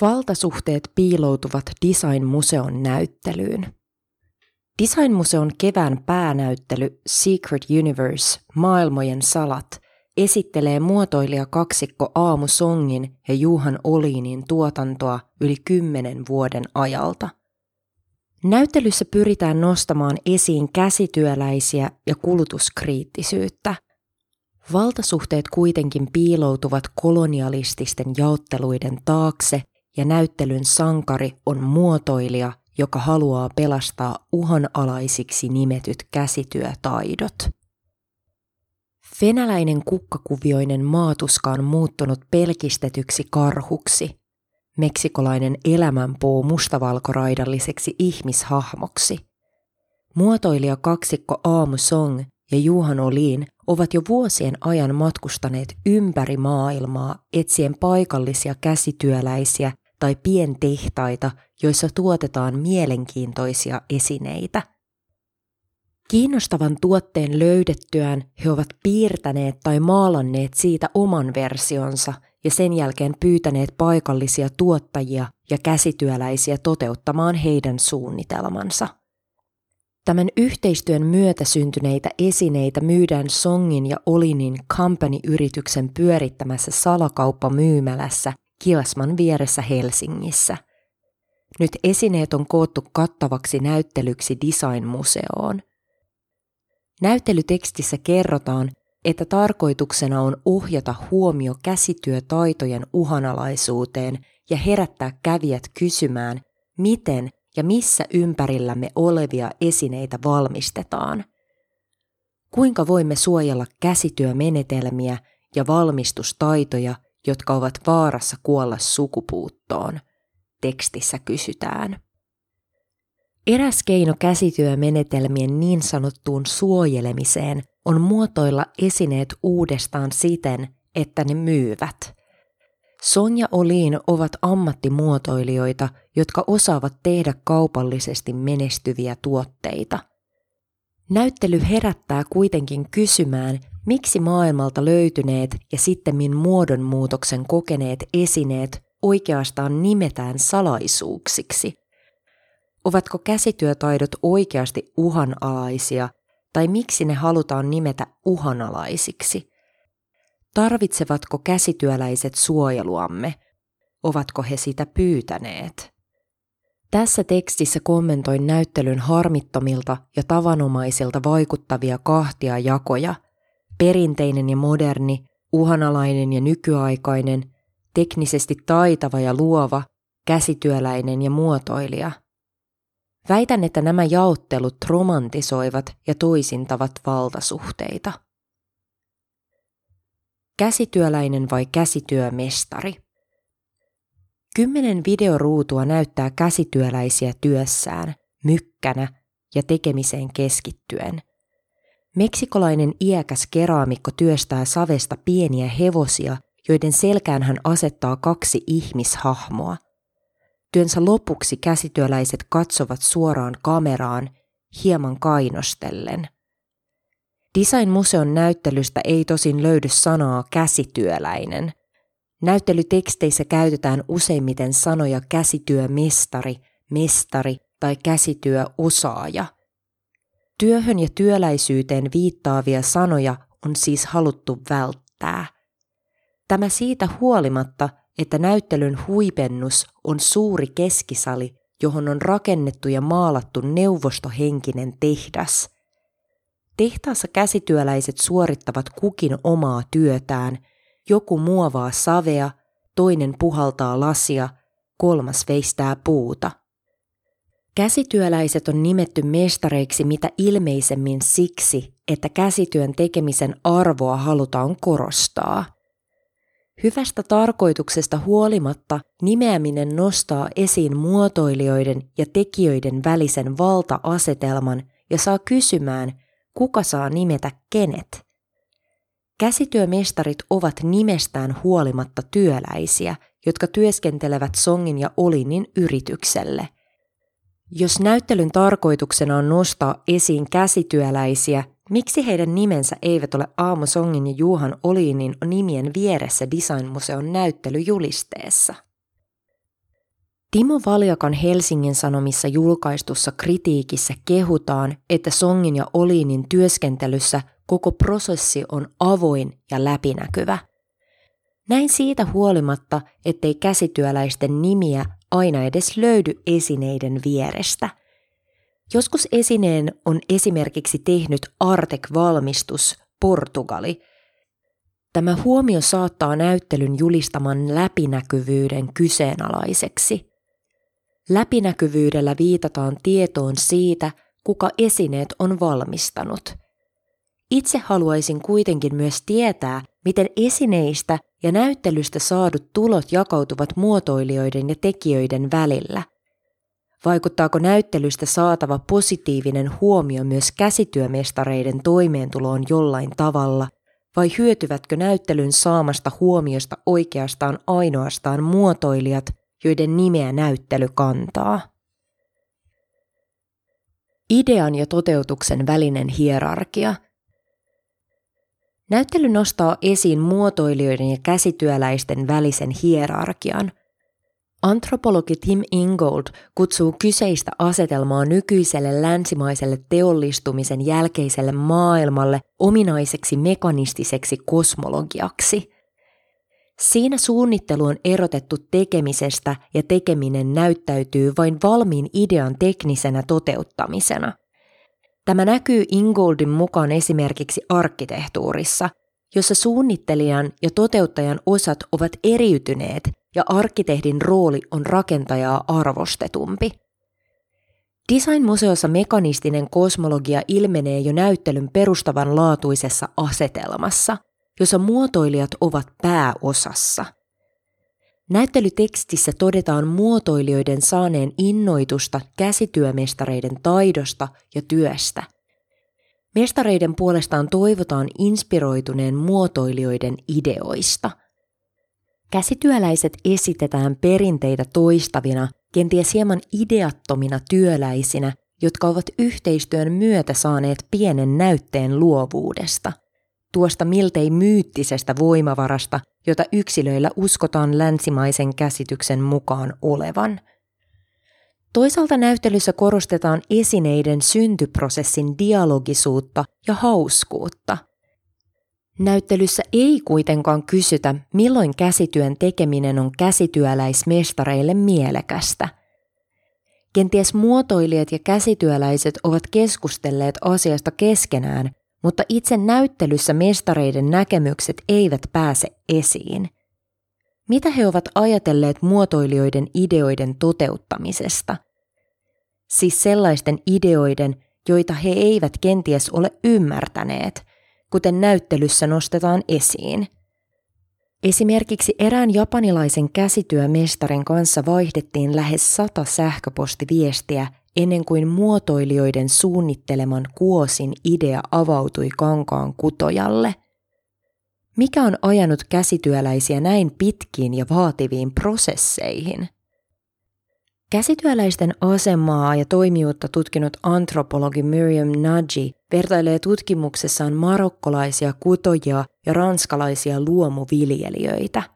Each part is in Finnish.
Valtasuhteet piiloutuvat Design-museon näyttelyyn. Design-museon kevään päänäyttely Secret Universe, maailmojen salat, esittelee muotoilija kaksikko Aamu Songin ja Juhan Oliinin tuotantoa yli kymmenen vuoden ajalta. Näyttelyssä pyritään nostamaan esiin käsityöläisiä ja kulutuskriittisyyttä. Valtasuhteet kuitenkin piiloutuvat kolonialististen jaotteluiden taakse ja näyttelyn sankari on muotoilija, joka haluaa pelastaa uhanalaisiksi nimetyt käsityötaidot. Venäläinen kukkakuvioinen maatuska on muuttunut pelkistetyksi karhuksi, meksikolainen elämänpuu mustavalkoraidalliseksi ihmishahmoksi. Muotoilija kaksikko Aamu Song ja Juhan Olin ovat jo vuosien ajan matkustaneet ympäri maailmaa etsien paikallisia käsityöläisiä tai pientehtaita, joissa tuotetaan mielenkiintoisia esineitä. Kiinnostavan tuotteen löydettyään he ovat piirtäneet tai maalanneet siitä oman versionsa ja sen jälkeen pyytäneet paikallisia tuottajia ja käsityöläisiä toteuttamaan heidän suunnitelmansa. Tämän yhteistyön myötä syntyneitä esineitä myydään Songin ja Olinin Company-yrityksen pyörittämässä salakauppamyymälässä Kiasman vieressä Helsingissä. Nyt esineet on koottu kattavaksi näyttelyksi Design-museoon. Näyttelytekstissä kerrotaan, että tarkoituksena on ohjata huomio käsityötaitojen uhanalaisuuteen ja herättää kävijät kysymään, miten ja missä ympärillämme olevia esineitä valmistetaan. Kuinka voimme suojella käsityömenetelmiä ja valmistustaitoja – jotka ovat vaarassa kuolla sukupuuttoon, tekstissä kysytään. Eräs keino käsityömenetelmien niin sanottuun suojelemiseen on muotoilla esineet uudestaan siten, että ne myyvät. Sonja Oliin ovat ammattimuotoilijoita, jotka osaavat tehdä kaupallisesti menestyviä tuotteita. Näyttely herättää kuitenkin kysymään, Miksi maailmalta löytyneet ja sittemmin muodonmuutoksen kokeneet esineet oikeastaan nimetään salaisuuksiksi? Ovatko käsityötaidot oikeasti uhanalaisia tai miksi ne halutaan nimetä uhanalaisiksi? Tarvitsevatko käsityöläiset suojeluamme? Ovatko he sitä pyytäneet? Tässä tekstissä kommentoin näyttelyn harmittomilta ja tavanomaisilta vaikuttavia kahtia jakoja – perinteinen ja moderni, uhanalainen ja nykyaikainen, teknisesti taitava ja luova, käsityöläinen ja muotoilija. Väitän, että nämä jaottelut romantisoivat ja toisintavat valtasuhteita. Käsityöläinen vai käsityömestari? Kymmenen videoruutua näyttää käsityöläisiä työssään, mykkänä ja tekemiseen keskittyen – Meksikolainen iäkäs keraamikko työstää savesta pieniä hevosia, joiden selkään hän asettaa kaksi ihmishahmoa. Työnsä lopuksi käsityöläiset katsovat suoraan kameraan, hieman kainostellen. Design-museon näyttelystä ei tosin löydy sanaa käsityöläinen. Näyttelyteksteissä käytetään useimmiten sanoja käsityömestari, mestari tai käsityöosaaja – Työhön ja työläisyyteen viittaavia sanoja on siis haluttu välttää. Tämä siitä huolimatta, että näyttelyn huipennus on suuri keskisali, johon on rakennettu ja maalattu neuvostohenkinen tehdas. Tehtaassa käsityöläiset suorittavat kukin omaa työtään. Joku muovaa savea, toinen puhaltaa lasia, kolmas veistää puuta – Käsityöläiset on nimetty mestareiksi mitä ilmeisemmin siksi, että käsityön tekemisen arvoa halutaan korostaa. Hyvästä tarkoituksesta huolimatta nimeäminen nostaa esiin muotoilijoiden ja tekijöiden välisen valta-asetelman ja saa kysymään, kuka saa nimetä kenet. Käsityömestarit ovat nimestään huolimatta työläisiä, jotka työskentelevät Songin ja Olinin yritykselle – jos näyttelyn tarkoituksena on nostaa esiin käsityöläisiä, miksi heidän nimensä eivät ole Aamo Songin ja Juhan Olinin nimien vieressä Designmuseon näyttelyjulisteessa? Timo Valjakan Helsingin Sanomissa julkaistussa kritiikissä kehutaan, että Songin ja Oliinin työskentelyssä koko prosessi on avoin ja läpinäkyvä. Näin siitä huolimatta, ettei käsityöläisten nimiä aina edes löydy esineiden vierestä. Joskus esineen on esimerkiksi tehnyt Artek-valmistus Portugali. Tämä huomio saattaa näyttelyn julistaman läpinäkyvyyden kyseenalaiseksi – Läpinäkyvyydellä viitataan tietoon siitä, kuka esineet on valmistanut. Itse haluaisin kuitenkin myös tietää, miten esineistä ja näyttelystä saadut tulot jakautuvat muotoilijoiden ja tekijöiden välillä. Vaikuttaako näyttelystä saatava positiivinen huomio myös käsityömestareiden toimeentuloon jollain tavalla, vai hyötyvätkö näyttelyn saamasta huomiosta oikeastaan ainoastaan muotoilijat joiden nimeä näyttely kantaa. Idean ja toteutuksen välinen hierarkia. Näyttely nostaa esiin muotoilijoiden ja käsityöläisten välisen hierarkian. Antropologi Tim Ingold kutsuu kyseistä asetelmaa nykyiselle länsimaiselle teollistumisen jälkeiselle maailmalle ominaiseksi mekanistiseksi kosmologiaksi – Siinä suunnittelu on erotettu tekemisestä ja tekeminen näyttäytyy vain valmiin idean teknisenä toteuttamisena. Tämä näkyy Ingoldin mukaan esimerkiksi arkkitehtuurissa, jossa suunnittelijan ja toteuttajan osat ovat eriytyneet ja arkkitehdin rooli on rakentajaa arvostetumpi. Design-museossa mekanistinen kosmologia ilmenee jo näyttelyn perustavanlaatuisessa asetelmassa – jossa muotoilijat ovat pääosassa. Näyttelytekstissä todetaan muotoilijoiden saaneen innoitusta käsityömestareiden taidosta ja työstä. Mestareiden puolestaan toivotaan inspiroituneen muotoilijoiden ideoista. Käsityöläiset esitetään perinteitä toistavina, kenties hieman ideattomina työläisinä, jotka ovat yhteistyön myötä saaneet pienen näytteen luovuudesta tuosta miltei myyttisestä voimavarasta, jota yksilöillä uskotaan länsimaisen käsityksen mukaan olevan. Toisaalta näyttelyssä korostetaan esineiden syntyprosessin dialogisuutta ja hauskuutta. Näyttelyssä ei kuitenkaan kysytä, milloin käsityön tekeminen on käsityöläismestareille mielekästä. Kenties muotoilijat ja käsityöläiset ovat keskustelleet asiasta keskenään mutta itse näyttelyssä mestareiden näkemykset eivät pääse esiin. Mitä he ovat ajatelleet muotoilijoiden ideoiden toteuttamisesta? Siis sellaisten ideoiden, joita he eivät kenties ole ymmärtäneet, kuten näyttelyssä nostetaan esiin. Esimerkiksi erään japanilaisen käsityömestarin kanssa vaihdettiin lähes sata sähköpostiviestiä ennen kuin muotoilijoiden suunnitteleman kuosin idea avautui kankaan kutojalle. Mikä on ajanut käsityöläisiä näin pitkiin ja vaativiin prosesseihin? Käsityöläisten asemaa ja toimijuutta tutkinut antropologi Miriam Nagy vertailee tutkimuksessaan marokkolaisia kutojia ja ranskalaisia luomuviljelijöitä –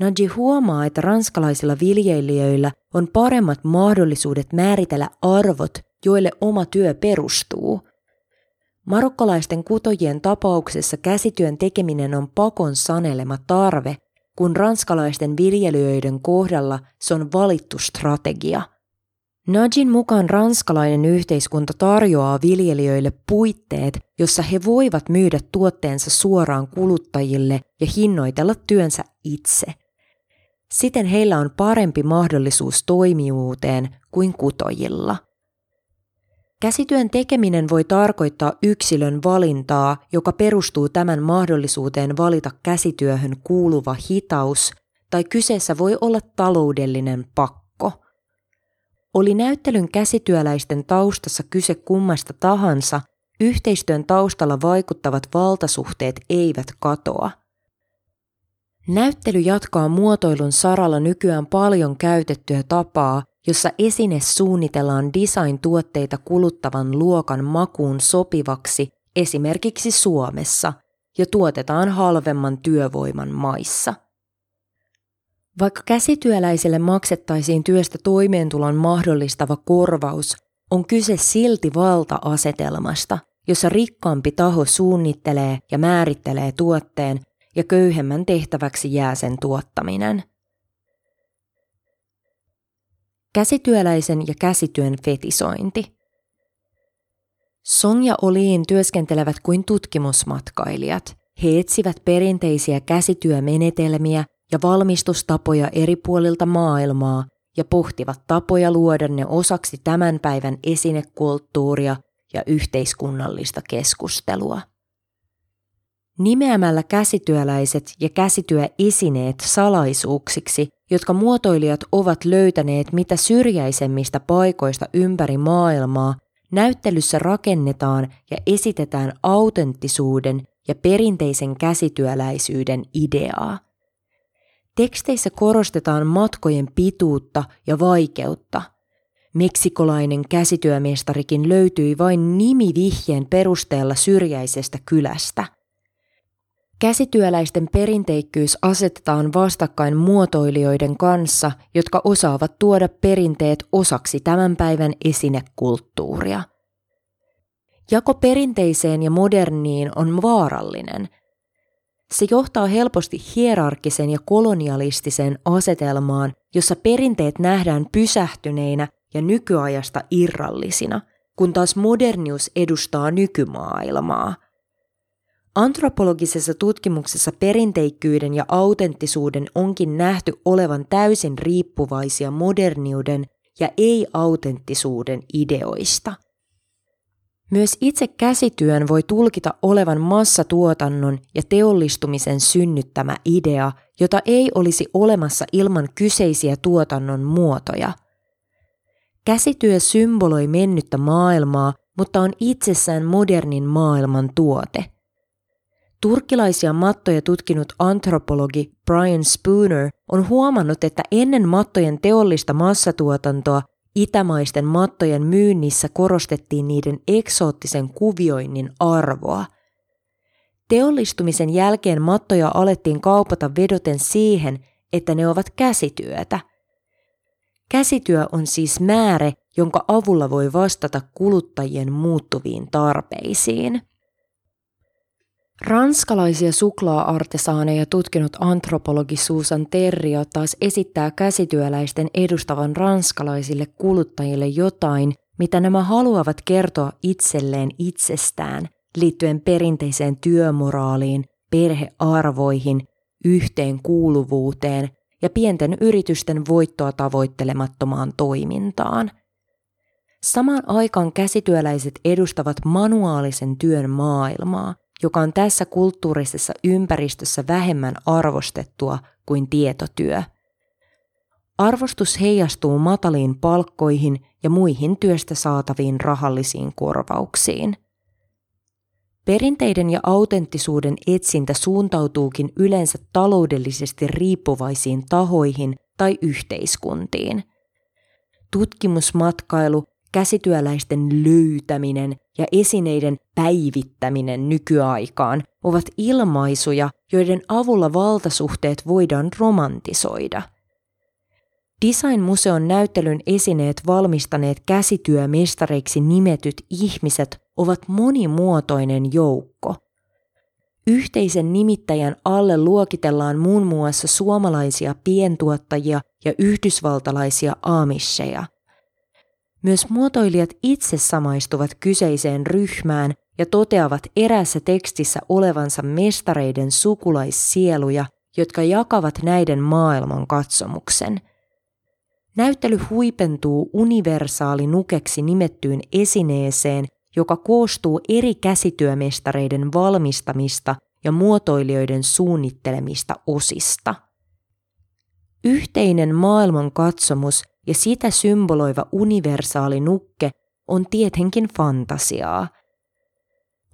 Nadji huomaa, että ranskalaisilla viljelijöillä on paremmat mahdollisuudet määritellä arvot, joille oma työ perustuu. Marokkalaisten kutojien tapauksessa käsityön tekeminen on pakon sanelema tarve, kun ranskalaisten viljelijöiden kohdalla se on valittu strategia. Najin mukaan ranskalainen yhteiskunta tarjoaa viljelijöille puitteet, jossa he voivat myydä tuotteensa suoraan kuluttajille ja hinnoitella työnsä itse – Siten heillä on parempi mahdollisuus toimijuuteen kuin kutojilla. Käsityön tekeminen voi tarkoittaa yksilön valintaa, joka perustuu tämän mahdollisuuteen valita käsityöhön kuuluva hitaus, tai kyseessä voi olla taloudellinen pakko. Oli näyttelyn käsityöläisten taustassa kyse kummasta tahansa, yhteistyön taustalla vaikuttavat valtasuhteet eivät katoa – Näyttely jatkaa muotoilun saralla nykyään paljon käytettyä tapaa, jossa esine suunnitellaan design-tuotteita kuluttavan luokan makuun sopivaksi esimerkiksi Suomessa ja tuotetaan halvemman työvoiman maissa. Vaikka käsityöläiselle maksettaisiin työstä toimeentulon mahdollistava korvaus, on kyse silti valta-asetelmasta, jossa rikkaampi taho suunnittelee ja määrittelee tuotteen ja köyhemmän tehtäväksi jää sen tuottaminen. Käsityöläisen ja käsityön fetisointi. Song ja Oliin työskentelevät kuin tutkimusmatkailijat. He etsivät perinteisiä käsityömenetelmiä ja valmistustapoja eri puolilta maailmaa ja pohtivat tapoja luoda ne osaksi tämän päivän esinekulttuuria ja yhteiskunnallista keskustelua. Nimeämällä käsityöläiset ja käsityöesineet salaisuuksiksi, jotka muotoilijat ovat löytäneet mitä syrjäisemmistä paikoista ympäri maailmaa, näyttelyssä rakennetaan ja esitetään autenttisuuden ja perinteisen käsityöläisyyden ideaa. Teksteissä korostetaan matkojen pituutta ja vaikeutta. Meksikolainen käsityömestarikin löytyi vain nimivihjeen perusteella syrjäisestä kylästä. Käsityöläisten perinteikkyys asetetaan vastakkain muotoilijoiden kanssa, jotka osaavat tuoda perinteet osaksi tämän päivän esinekulttuuria. Jako perinteiseen ja moderniin on vaarallinen – se johtaa helposti hierarkisen ja kolonialistiseen asetelmaan, jossa perinteet nähdään pysähtyneinä ja nykyajasta irrallisina, kun taas modernius edustaa nykymaailmaa. Antropologisessa tutkimuksessa perinteikkyyden ja autenttisuuden onkin nähty olevan täysin riippuvaisia moderniuden ja ei-autenttisuuden ideoista – myös itse käsityön voi tulkita olevan massatuotannon ja teollistumisen synnyttämä idea, jota ei olisi olemassa ilman kyseisiä tuotannon muotoja. Käsityö symboloi mennyttä maailmaa, mutta on itsessään modernin maailman tuote. Turkkilaisia mattoja tutkinut antropologi Brian Spooner on huomannut, että ennen mattojen teollista massatuotantoa Itämaisten mattojen myynnissä korostettiin niiden eksoottisen kuvioinnin arvoa. Teollistumisen jälkeen mattoja alettiin kaupata vedoten siihen, että ne ovat käsityötä. Käsityö on siis määrä, jonka avulla voi vastata kuluttajien muuttuviin tarpeisiin. Ranskalaisia suklaa-artesaaneja tutkinut antropologi Susan Terrio taas esittää käsityöläisten edustavan ranskalaisille kuluttajille jotain, mitä nämä haluavat kertoa itselleen itsestään liittyen perinteiseen työmoraaliin, perhearvoihin, yhteenkuuluvuuteen ja pienten yritysten voittoa tavoittelemattomaan toimintaan. Samaan aikaan käsityöläiset edustavat manuaalisen työn maailmaa – joka on tässä kulttuurisessa ympäristössä vähemmän arvostettua kuin tietotyö. Arvostus heijastuu mataliin palkkoihin ja muihin työstä saataviin rahallisiin korvauksiin. Perinteiden ja autenttisuuden etsintä suuntautuukin yleensä taloudellisesti riippuvaisiin tahoihin tai yhteiskuntiin. Tutkimusmatkailu käsityöläisten löytäminen ja esineiden päivittäminen nykyaikaan ovat ilmaisuja, joiden avulla valtasuhteet voidaan romantisoida. Design-museon näyttelyn esineet valmistaneet käsityömestareiksi nimetyt ihmiset ovat monimuotoinen joukko. Yhteisen nimittäjän alle luokitellaan muun muassa suomalaisia pientuottajia ja yhdysvaltalaisia aamisseja – myös muotoilijat itse samaistuvat kyseiseen ryhmään ja toteavat erässä tekstissä olevansa mestareiden sukulaissieluja, jotka jakavat näiden maailman katsomuksen. Näyttely huipentuu universaali nukeksi nimettyyn esineeseen, joka koostuu eri käsityömestareiden valmistamista ja muotoilijoiden suunnittelemista osista. Yhteinen maailmankatsomus ja sitä symboloiva universaali nukke on tietenkin fantasiaa.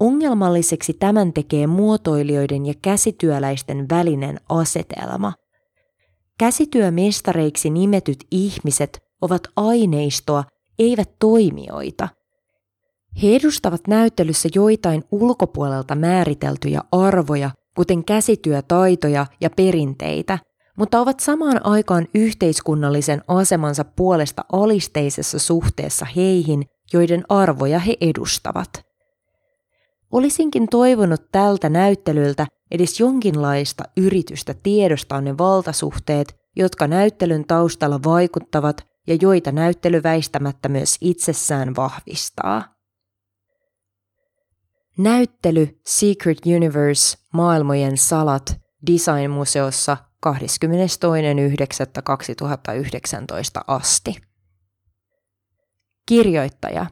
Ongelmalliseksi tämän tekee muotoilijoiden ja käsityöläisten välinen asetelma. Käsityömestareiksi nimetyt ihmiset ovat aineistoa, eivät toimijoita. He edustavat näyttelyssä joitain ulkopuolelta määriteltyjä arvoja, kuten käsityötaitoja ja perinteitä – mutta ovat samaan aikaan yhteiskunnallisen asemansa puolesta alisteisessa suhteessa heihin, joiden arvoja he edustavat. Olisinkin toivonut tältä näyttelyltä edes jonkinlaista yritystä tiedostaa ne valtasuhteet, jotka näyttelyn taustalla vaikuttavat ja joita näyttely väistämättä myös itsessään vahvistaa. Näyttely Secret Universe Maailmojen salat Designmuseossa 22.9.2019 asti. Kirjoittaja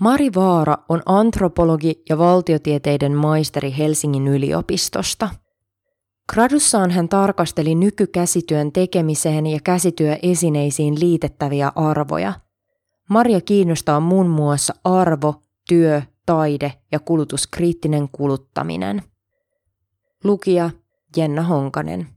Mari Vaara on antropologi ja valtiotieteiden maisteri Helsingin yliopistosta. Gradussaan hän tarkasteli nykykäsityön tekemiseen ja käsityöesineisiin liitettäviä arvoja. Maria kiinnostaa muun muassa arvo, työ, taide ja kulutuskriittinen kuluttaminen. Lukija Jenna Honkanen